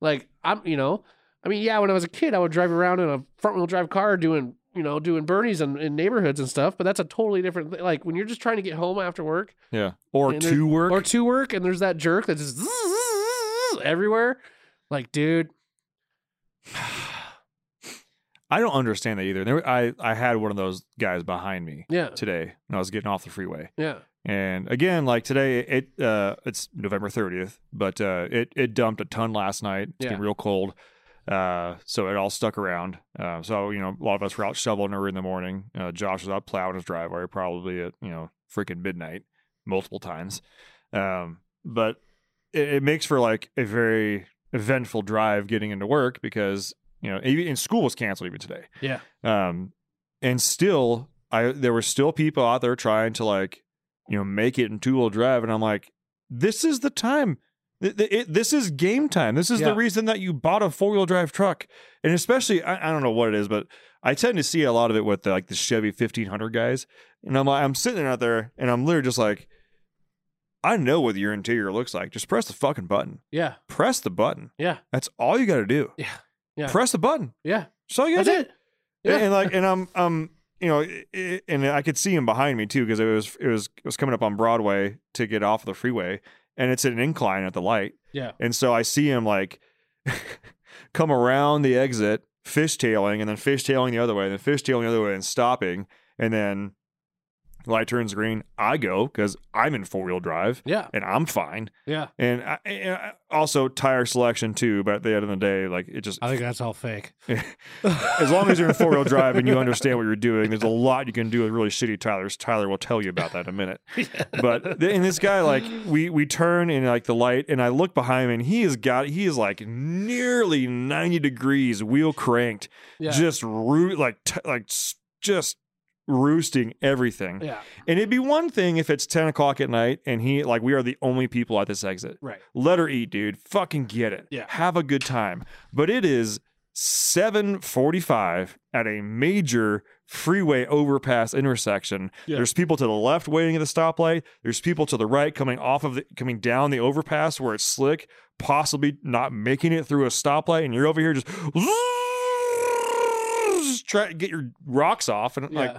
Like I'm, you know, I mean, yeah, when I was a kid, I would drive around in a front wheel drive car doing, you know, doing Bernies in, in neighborhoods and stuff. But that's a totally different thing. Like when you're just trying to get home after work yeah, or to work. or to work, and there's that jerk that's just everywhere. Like, dude, I don't understand that either. There, I I had one of those guys behind me yeah, today when I was getting off the freeway. yeah, And again, like today, it uh, it's November 30th, but uh, it it dumped a ton last night. It's Yeah. getting real cold, uh, so it all stuck around. Uh, so you know, a lot of us were out shoveling early in the morning. Uh, Josh was out plowing his driveway, probably at you know freaking midnight, multiple times. Um, but it, it makes for like a very eventful drive getting into work because you know, even school was canceled even today. yeah, Um, and still, I there were still people out there trying to like, you know, make it in two wheel drive, and I'm like, this is the time. Th- it- This is game time. This is Yeah. the reason that you bought a four wheel drive truck, and especially I, I don't know what it is, but I tend to see a lot of it with the, like the Chevy 1500 guys, and I'm like, I'm sitting out there, and I'm literally just like, I know what your interior looks like. Just press the fucking button. yeah, Press the button. yeah, That's all you got to do. Yeah. Yeah. Press the button. yeah. That's all you got to do. it. Yeah. And, and like, and I'm, um, you know, i- i- and I could see him behind me too because it was, it was, it was coming up on Broadway to get off of the freeway, and it's an incline at the light, Yeah, and so I see him like come around the exit, fishtailing, and then fishtailing the other way, and then fishtailing the other way, and stopping, and then light turns green. I go because I'm in four wheel drive yeah, and I'm fine, yeah. and, I, and I- also tire selection too. But at the end of the day, like it just I think that's all fake. as long as you're in four wheel drive and you understand what you're doing, there's a lot you can do with really shitty tires. Tyler will tell you about that in a minute. But and this guy, like, we we turn in like the light, and I look behind him, and he has got he is like nearly ninety degrees, wheel cranked, Yeah, just roo- like t- like just roosting everything. yeah, And it'd be one thing if it's ten o'clock at night and he like we are the only people at this exit. right. Let her eat, dude. Fucking get it. Yeah. Have a good time. But it is 745 at a major freeway overpass intersection. Yeah. There's people to the left waiting at the stoplight. There's people to the right coming off of the coming down the overpass where it's slick, possibly not making it through a stoplight, and you're over here just just try to get your rocks off. And Yeah, like,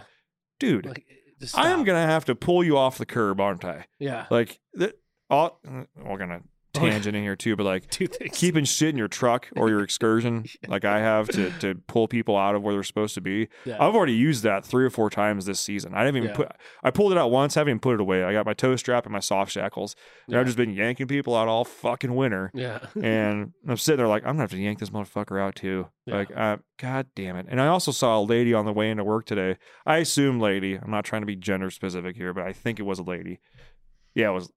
dude, like, eh, I am gonna have to pull you off the curb, aren't I? Yeah, Like that. All, we're gonna tangent in here too, but like keeping shit in your truck or your excursion, like I have to to pull people out of where they're supposed to be. Yeah. I've already used that three or four times this season. I didn't even Yeah. put. I pulled it out once, haven't even put it away. I got my toe strap and my soft shackles, and I've just been yanking people out all fucking winter. yeah, And I'm sitting there like I'm gonna have to yank this motherfucker out too. Like, uh, god damn it! And I also saw a lady on the way into work today. I assume lady. I'm not trying to be gender specific here, but I think it was a lady. Yeah, it was.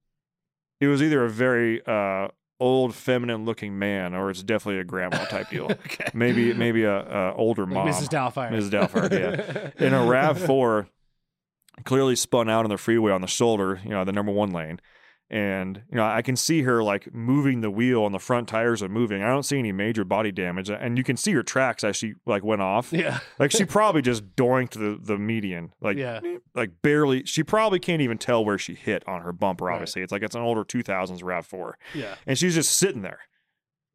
It was either a very uh, old, feminine looking man, or it's definitely a grandma type deal. okay. maybe, maybe a, a older Like mom. Mrs. Doubtfire. Mrs. Doubtfire, yeah. In a Rav Four, clearly spun out on the freeway on the shoulder, you know, the number one lane. And you know, I can see her like moving the wheel, and the front tires are moving. I don't see any major body damage, and you can see her tracks as she like went off. Yeah, Like she probably just doinked the the median, like Yeah. like barely. She probably can't even tell where she hit on her bumper. Right. Obviously, it's like it's an older two thousands Rav Four, yeah, and she's just sitting there.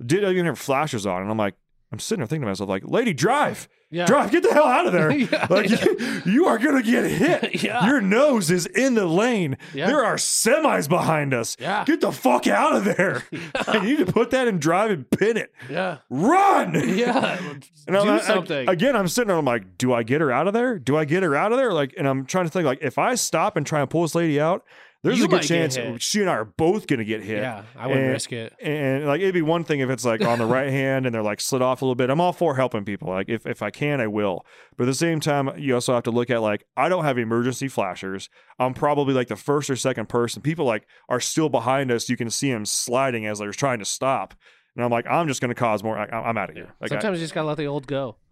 Did even have flashers on, and I'm like, I'm sitting there thinking to myself, like, lady, drive, yeah. drive, get the hell out of there. Yeah, like yeah. you, you are gonna get hit. Yeah. Your nose is in the lane. Yeah. There are semis behind us. Yeah. Get the fuck out of there. I need to put that in drive and pin it. Yeah, Run. yeah. And I'm- Do I- I- something. again, I'm sitting there. I'm like, do I get her out of there? Do I get her out of there? Like, and I'm trying to think, like, if I stop and try and pull this lady out, there's You a good chance she and I are both gonna get hit. yeah, I wouldn't And- risk it. And like it'd be one thing if it's like on the right hand and they're like slid off a little bit. I'm all for helping people. Like if, if I can, I will. But at the same time, you also have to look at like I don't have emergency flashers. I'm probably like the first or second person. People like are still behind us. You can see them sliding as they're trying to stop. And I'm like, I'm just gonna cause more. I, I'm out of here. Like I- Sometimes you just gotta let the old go.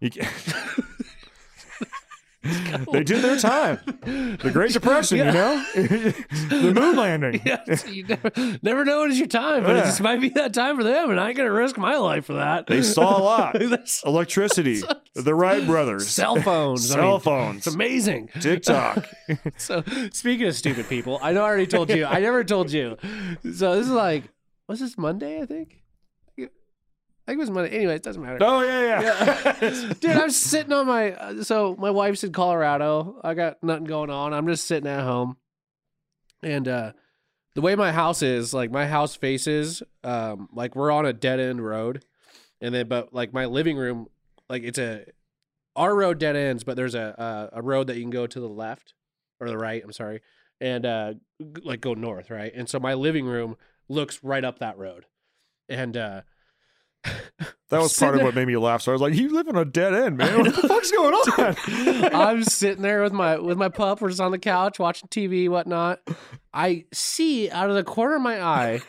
they did their time. The Great Depression, you know, the moon landing. Yes, you never, never know when it's your time, but it just might be that time for them, and I ain't gonna risk my life for that. They saw a lot. Electricity, the Wright brothers, cell phones, I cell mean, phones, It's amazing. TikTok. So speaking of stupid people, I know I already told you. I never told you. So this is like, was this Monday? I think. I think it was Monday. Anyway, it doesn't matter. Oh yeah, yeah. yeah. Dude, I'm sitting on my. Uh, so my wife's in Colorado. I got nothing going on. I'm just sitting at home, and uh the way my house is, like my house faces, um, like we're on a dead end road, and then but like my living room, like it's a our road dead ends, but there's a a, a road that you can go to the left or the right. I'm sorry, and uh like go north, right? And so my living room looks right up that road, and uh. That was part of there- what made me laugh. So I was like, "You live on a dead end, man. What the fuck's going on?" I'm sitting there with my with my pup. We're just on the couch watching TV, whatnot. I see out of the corner of my eye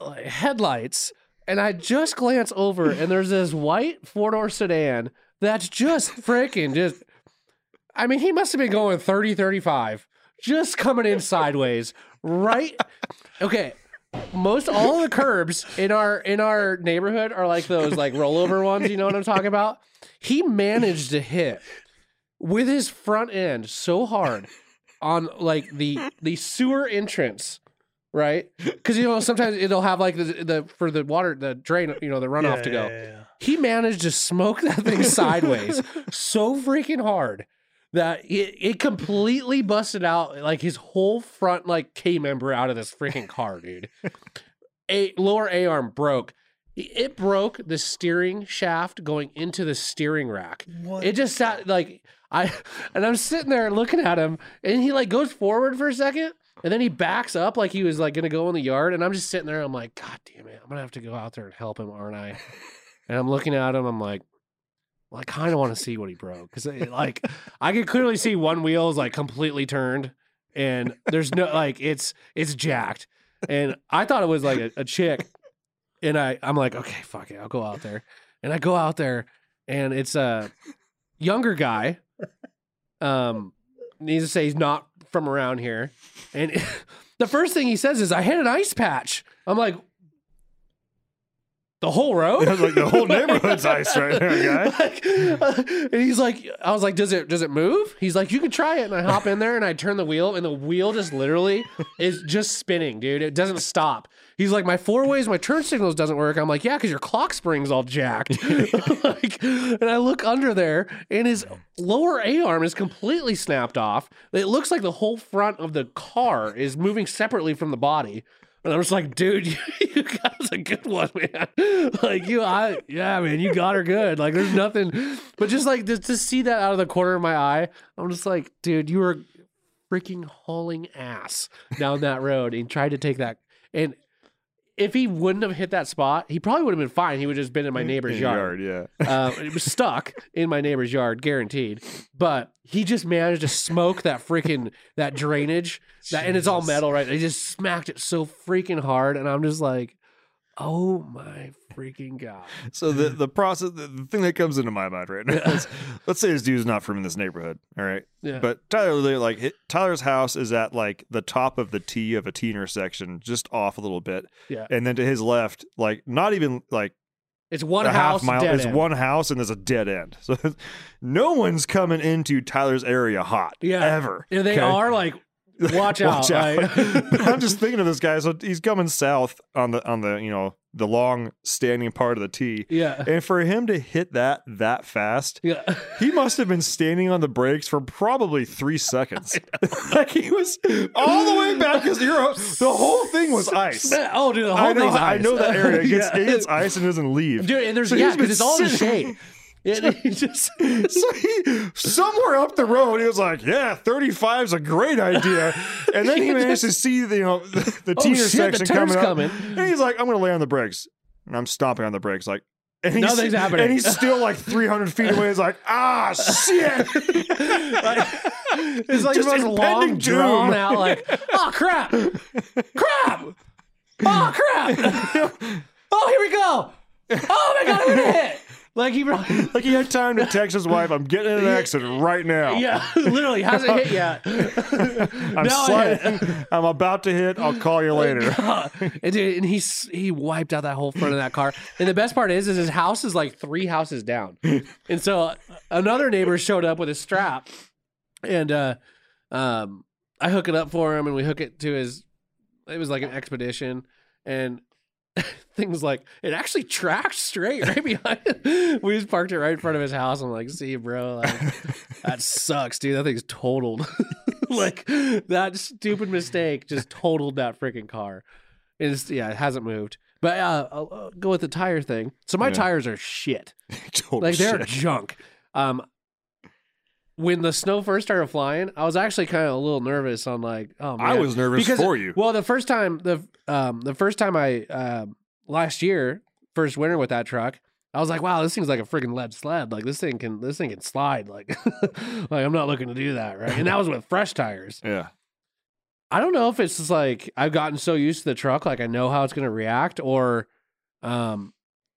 like, headlights, and I just glance over, and there's this white four door sedan that's just freaking just. I mean, he must have been going 30, 35, just coming in sideways, right? Okay. Most all the curbs in our in our neighborhood are like those like rollover ones, you know what I'm talking about? He managed to hit with his front end so hard on like the the sewer entrance, right? Because you know sometimes it'll have like the, the for the water the drain you know the runoff Yeah, to go. yeah, yeah, yeah. He managed to smoke that thing sideways so freaking hard that it, it completely busted out like his whole front like K member out of this freaking car, dude. A lower A arm broke. It broke the steering shaft going into the steering rack. What? It just sat like I and I'm sitting there looking at him and he like goes forward for a second and then he backs up like he was like gonna go in the yard and I'm just sitting there I'm like god damn it I'm gonna have to go out there and help him aren't I and I'm looking at him I'm like well I kind of want to see what he broke because like I could clearly see one wheel is like completely turned and there's no like it's it's jacked and I thought it was like a, a chick and I I'm like okay fuck it I'll go out there and I go out there and it's a younger guy um needs to say he's not from around here and the first thing he says is i hit an ice patch. I'm like the whole road? Was like, the whole neighborhood's ice right there, guy. Like, uh, and he's like i was like does it does it move? He's like you can try it. And i hop in there and i turn the wheel and the wheel just literally is just spinning dude. It doesn't stop. He's like my four ways my turn signals doesn't work. I'm like yeah because your clock spring's all jacked. Like, and i look under there and his lower a arm is completely snapped off. It looks like the whole front of the car is moving separately from the body and I was like, dude, you, you got a good one, man. Like you, I, yeah, man, you got her good. Like there's nothing, but just like to, to see that out of the corner of my eye, I'm just like, dude, you were freaking hauling ass down that road and tried to take that. And if he wouldn't have hit that spot, he probably would have been fine. He would have just been in my neighbor's In yard. yard, yeah. Uh, it was stuck in my neighbor's yard, guaranteed. But he just managed to smoke that freaking that drainage, that, and it's all metal, right? He just smacked it so freaking hard, and I'm just like, oh my freaking god! So the the process, the, the thing that comes into my mind right now is, let's say this dude's not from this neighborhood, all right? Yeah. But Tyler, li- like hit- Tyler's house is at like the top of the T of a T intersection, just off a little bit, Yeah, and then to his left, like not even like it's one a house, half mile, dead is end. one house, and there's a dead end. So no one's coming into Tyler's area hot, Yeah. ever. Yeah, they okay? are like, watch out! Watch out. like- I'm just thinking of this guy. So he's coming south on the on the you know the long standing part of the tee. yeah, and for him to hit that that fast, yeah. he must have been standing on the brakes for probably three seconds. like he was all the way back because you're the whole thing was ice. Oh, dude, the whole I know, thing's I ice. know that area. It gets, Yeah. it gets ice and doesn't leave. Dude, and there's So yeah, because it's all in the shade. It, it just So he somewhere up the road, he was like, "Yeah, 35 is a great idea." And then he managed to see the you know the, the Oh, shit, the intersection turn's coming up, and he's like, "I'm going to lay on the brakes," and I'm stomping on the brakes, like. And he's, Nothing's happening. And he's still like 300 feet away. He's like, ah, shit. it's like Just the most long drawn out like oh crap crap oh crap oh here we go oh my god i'm gonna hit Like he Like he had time to text his wife, "I'm getting in an accident right now. yeah, literally hasn't hit yet. I'm Now I- sliding. I'm about to hit. I'll call you later." and, dude, and he he wiped out that whole front of that car. And the best part is, is his house is like three houses down. And so uh, another neighbor showed up with a strap, and uh, um, I hook it up for him, and we hook it to his. It was like an expedition, and things like it actually tracked straight right behind. We just parked it right in front of his house. I'm like, "See, bro, like that sucks, dude. That thing's totaled. like that stupid mistake just totaled that freaking car. It's yeah, it hasn't moved. But uh, I'll, I'll go with the tire thing. So my Yeah. tires are shit. Like they're shit. junk. Um, when the snow first started flying, I was actually kind of a little nervous. On like, oh man, I was nervous because for you. Well, the first time the um the first time I um last year first winter with that truck, I was like, wow, this thing's like a freaking lead sled. Like this thing can this thing can slide. Like like I'm not looking to do that, right? And that was with fresh tires. yeah. I don't know if it's just like I've gotten so used to the truck, like I know how it's going to react, or um,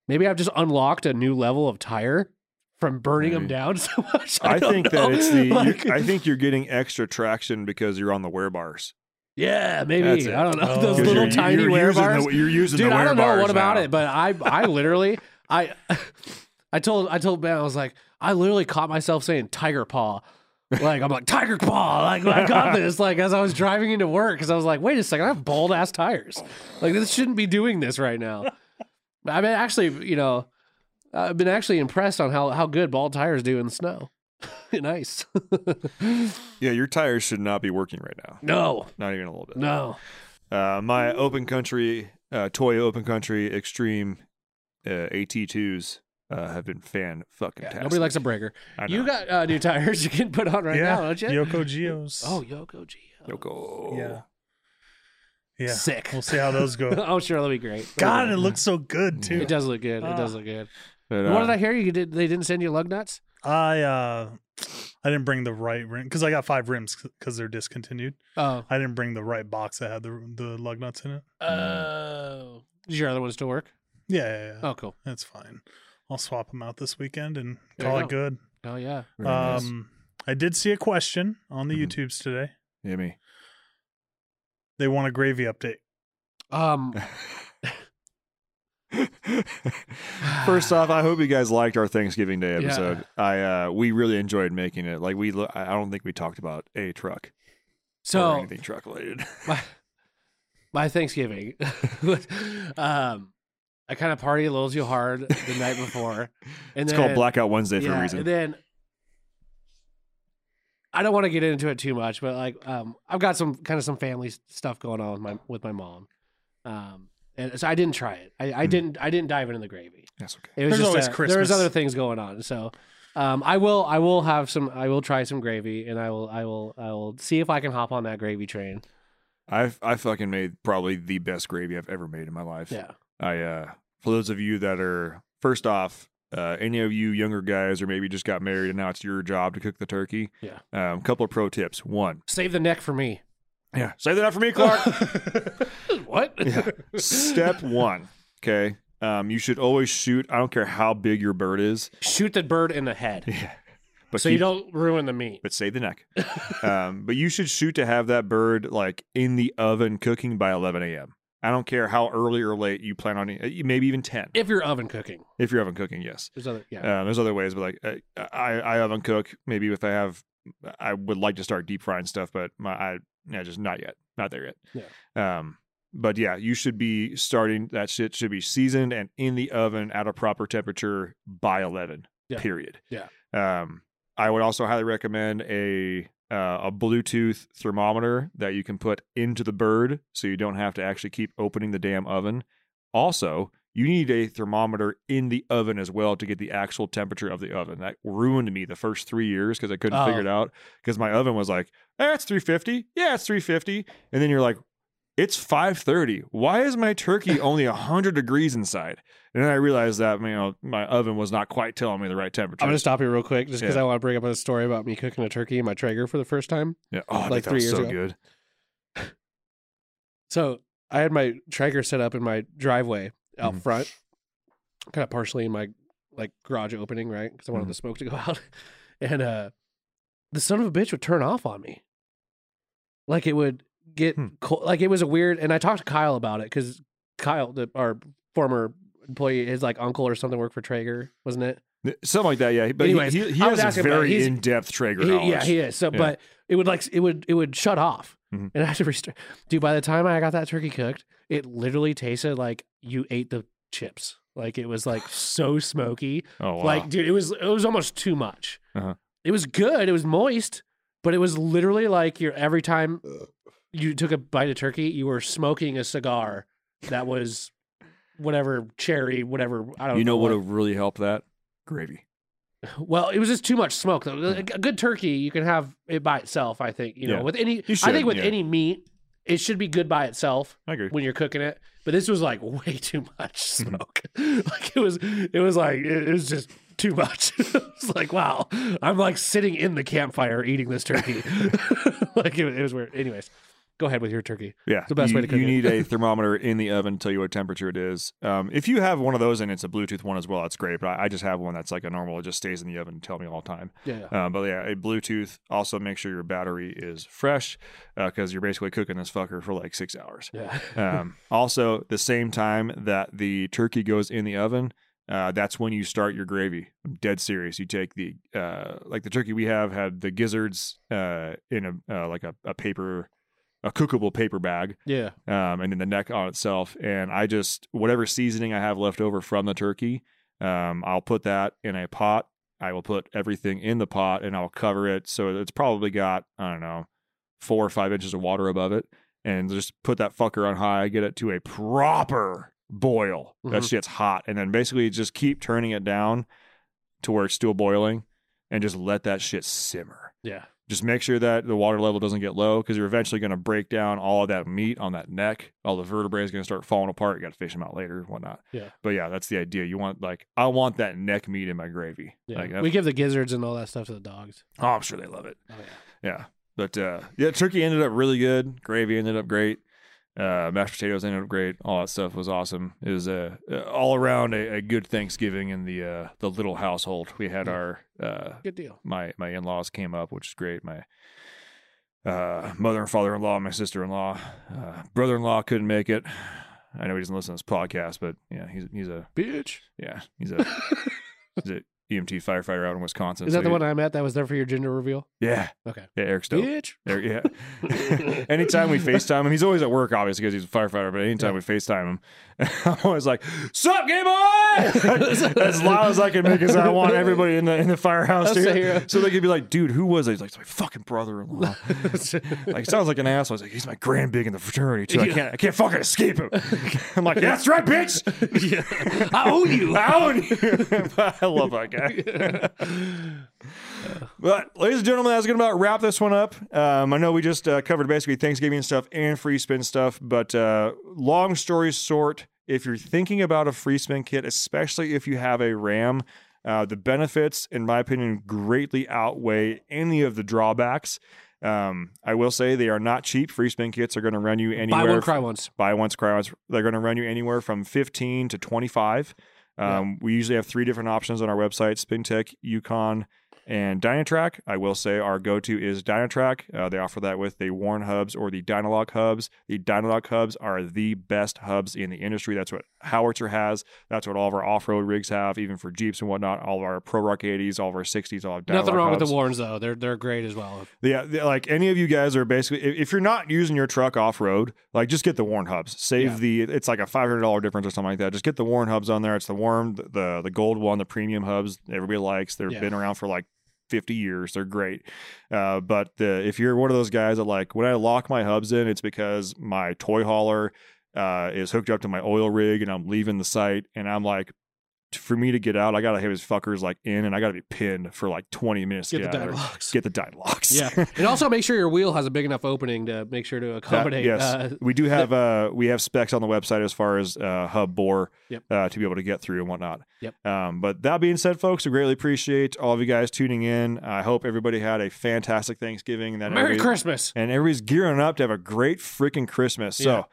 maybe I've just unlocked a new level of tire from burning them down so much. I, don't think know. that it's the. Like, I think you're getting extra traction because you're on the wear bars. yeah, maybe. I don't know Oh. those little you're, tiny you're wear using bars. The, you're using Dude, I don't know what about now. it, but I I literally I I told I told Ben I was like I literally caught myself saying tiger paw. Like I'm like tiger paw. Like I got this. Like as I was driving into work, because I was like, wait a second, I have bald ass tires. Like this shouldn't be doing this right now. I mean, actually, you know, I've been actually impressed on how how good bald tires do in the snow. nice. Yeah, your tires should not be working right now. no, Not even a little bit. no. Uh, my open country, uh, Toyo open country extreme uh, AT2s uh, have been fan fucking Yeah, nobody likes a breaker. I You got uh, new tires you can put on right yeah, now, don't you? Yoko Geos. Oh, Yoko Geos. Yoko. yeah, yeah. Sick. We'll see how those go. oh, sure, that'll be great. God, it looks so good too. It does look good. It does Ah. look good. But, what uh, did I hear? You did? They didn't send you lug nuts? I uh, I didn't bring the right rim because I got five rims because they're discontinued. Oh, I didn't bring the right box that had the the lug nuts in it. oh. Does your other one still work? Yeah, yeah, yeah. Oh, cool. that's fine. I'll swap them out this weekend and There you call go. it good. Oh yeah. very nice. Um, I did see a question on the Mhm. YouTubes today. Yeah, me. They want a gravy update. Um. First off, I hope you guys liked our Thanksgiving Day Yeah. episode. I uh, we really enjoyed making it. Like we, I don't think we talked about a truck So anything truck related. my, my Thanksgiving, um, I kind of party a little too hard the night before, and It's then, called Blackout Wednesday for yeah, a reason. And then I don't want to get into it too much, but like um, I've got some kind of some family stuff going on with my with my mom, um, and so I didn't try it. I, I Hmm. didn't I didn't dive into the gravy. That's okay. It was There's just always uh, There was other things going on, so. Um, I will. I will have some. I will try some gravy, and I will. I will. I will see if I can hop on that gravy train. I've I fucking made probably the best gravy I've ever made in my life. Yeah. I uh for those of you that are first off, uh any of you younger guys or maybe just got married and now it's your job to cook the turkey. Yeah. Um couple of pro tips. One. Save the neck for me. Yeah. Say that out for me, Clark. what? yeah. Step one. Okay. Um, you should always shoot. I don't care how big your bird is. Shoot the bird in the head, Yeah. But so you don't ruin the meat. but save the neck. um, but you should shoot to have that bird like in the oven cooking by 11 a.m. I don't care how early or late you plan on it. Maybe even 10 If you're oven cooking, if you're oven cooking. Yes. there's other. Yeah. Um, there's other ways, but like uh, I, I oven cook. Maybe if I have, I would like to start deep frying stuff, but my I yeah, just not yet, not there yet. Yeah. Um, but yeah, you should be starting. That shit should be seasoned and in the oven at a proper temperature by eleven. Yeah. Period. Yeah. Um, I would also highly recommend a uh, a Bluetooth thermometer that you can put into the bird, so you don't have to actually keep opening the damn oven. Also, you need a thermometer in the oven as well to get the actual temperature of the oven. That ruined me the first three years because I couldn't Oh. figure it out because my oven was like, eh, it's 350. Yeah, it's 350. And then you're like, it's 530. Why is my turkey only 100 degrees inside? And then I realized that, you know, my oven was not quite telling me the right temperature. I'm gonna stop you real quick, just because Yeah. I want to bring up a story about me cooking a turkey in my Traeger for the first time. yeah. Oh, like three was years so ago. good. So I had my Traeger set up in my driveway out Mhm. front, kind of partially in my like garage opening, right? Because I wanted the smoke to go out, and uh, the son of a bitch would turn off on me. Like it would get Hmm. cold. Like it was a weird. And I talked to Kyle about it because Kyle, the, our former employee, his like uncle or something worked for Traeger, wasn't it? Something like that, yeah. But he- Anyways, he, he, was has a very he's- in-depth Traeger He- knowledge. yeah, he is. So, Yeah. but it would like it would it would shut off, Mhm. and I had to restart. Dude, by the time I got that turkey cooked, it literally tasted like you ate the chips. Like it was like so smoky. Oh wow. Like, dude, it was it was almost too much. Uh-huh. It was good. It was moist, but it was literally like you're every time you took a bite of turkey, you were smoking a cigar that was whatever cherry, whatever. I don't. you know what what. would really help that? Gravy. Well, it was just too much smoke though. A good turkey, you can have it by itself. I think you know Yeah. with any. You I think with yeah. any meat, it should be good by itself I agree. when you're cooking it. But this was like way too much Mm-hmm. smoke. like it was, it was like it, it was just too much. it's like wow, I'm like sitting in the campfire eating this turkey. like it, it was weird. Anyways, go ahead with your turkey. Yeah, the best you, way to cook You it. need a thermometer in the oven to tell you what temperature it is. Um, if you have one of those and it's a Bluetooth one as well, that's great. But I, I just have one that's like a normal. It just stays in the oven and tell me all the time. Yeah. Um, but yeah, a Bluetooth. Also, make sure your battery is fresh because you're basically cooking this fucker for like six hours. Yeah. Um, also, the same time that the turkey goes in the oven, uh, that's when you start your gravy. I'm dead serious. You take the uh, like the turkey we have had the gizzards uh, in a uh, like a, a paper, a cookable paper bag, yeah. um, and then the neck on itself. And I just whatever seasoning I have left over from the turkey, um, I'll put that in a pot. I will put everything in the pot and I'll cover it so it's probably got I don't know four or five inches of water above it, and just put that fucker on high. Get it to a proper boil. That Mhm. shit's hot, and then basically just keep turning it down to where it's still boiling, and just let that shit simmer Yeah. just make sure that the water level doesn't get low because you're eventually going to break down all of that meat on that neck. All the vertebrae is going to start falling apart. You got to fish them out later and whatnot. Yeah. But yeah, that's the idea. You want like I want that neck meat in my gravy. Yeah. Like, we give the gizzards and all that stuff to the dogs. oh, I'm sure they love it. Oh yeah. Yeah. But uh, yeah, turkey ended up really good. Gravy ended up great. Uh, mashed potatoes ended up great. All that stuff was awesome. It was uh, uh, all around a, a good Thanksgiving in the uh, the little household. We had our uh, Good deal. my my in laws came up, which is great. My uh, mother and father in law, my sister in law, uh, brother in law couldn't make it. I know he doesn't listen to this podcast, but yeah, he's he's a Bitch. yeah he's a he's a EMT firefighter out in Wisconsin. Is so that the he- one I met that was there for your gender reveal? Yeah, Okay. yeah, Eric's dope. Bitch. Eric, yeah. anytime we FaceTime him, he's always at work, obviously, because he's a firefighter. But anytime we FaceTime him, I'm always like, "Sup, gay boy!" as loud as I can make, because I want everybody in the in the firehouse to hear. So they could be like, "Dude, who was it?" He's like, "It's my fucking brother-in-law." like, sounds like an asshole. He's like, "He's my grand big in the fraternity too. I can't, I can't fucking escape him." I'm like, "Yeah, that's right, bitch. I own you. I own you." I love that guy. But, ladies and gentlemen, that's going to about wrap this one up. Um, I know we just uh, covered basically Thanksgiving stuff and free spin stuff, but uh, long story short, if you're thinking about a free spin kit, especially if you have a RAM, uh, the benefits, in my opinion, greatly outweigh any of the drawbacks. Um, I will say they are not cheap. Free spin kits are going to run you anywhere. Buy one, cry once. buy once, cry once. They're going to run you anywhere from 15 to 25. Um, We usually have three different options on our website: SpynTec, Yukon, and Dynatrac. I will say our go-to is Dynatrac. Uh, they offer that with the Warn hubs or the DynaLoc hubs. The DynaLoc hubs are the best hubs in the industry. That's what Howitzer has. That's what all of our off-road rigs have, even for Jeeps and whatnot. All of our Pro Rock 80s, all of our 60s, all have DynaLoc Nothing wrong with the Warns though. They're they're great as well. Yeah, like any of you guys are basically if, if you're not using your truck off road, like just get the Warn hubs. Save Yeah. the it's like a five hundred dollar difference or something like that. Just get the Warn hubs on there. It's the Warn, the the, the gold one, the premium hubs. Everybody likes. They've Yeah. been around for like. 50 years they're great. Uh, but if you're one of those guys that like when i lock my hubs in it's because my toy hauler uh, is hooked up to my oil rig and i'm leaving the site and i'm like for me to get out i gotta have his fuckers like in and i gotta be pinned for like 20 minutes to Get the get out of there. DynaLocs. get the DynaLocs. Yeah, and also make sure your wheel has a big enough opening to make sure to That- accommodate. yes, uh, we do have uh we have specs on the website as far as uh, hub bore Yep. uh, to be able to get through and whatnot. Yep. Um, but that being said, folks, we greatly appreciate all of you guys tuning in. I hope everybody had a fantastic Thanksgiving and that Merry Christmas. and everybody's gearing up to have a great freaking Christmas. So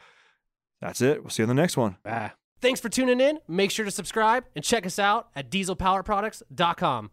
that's it. We'll see you on the next one. Bye. Thanks for tuning in. Make sure to subscribe and check us out at dieselpowerproducts.com.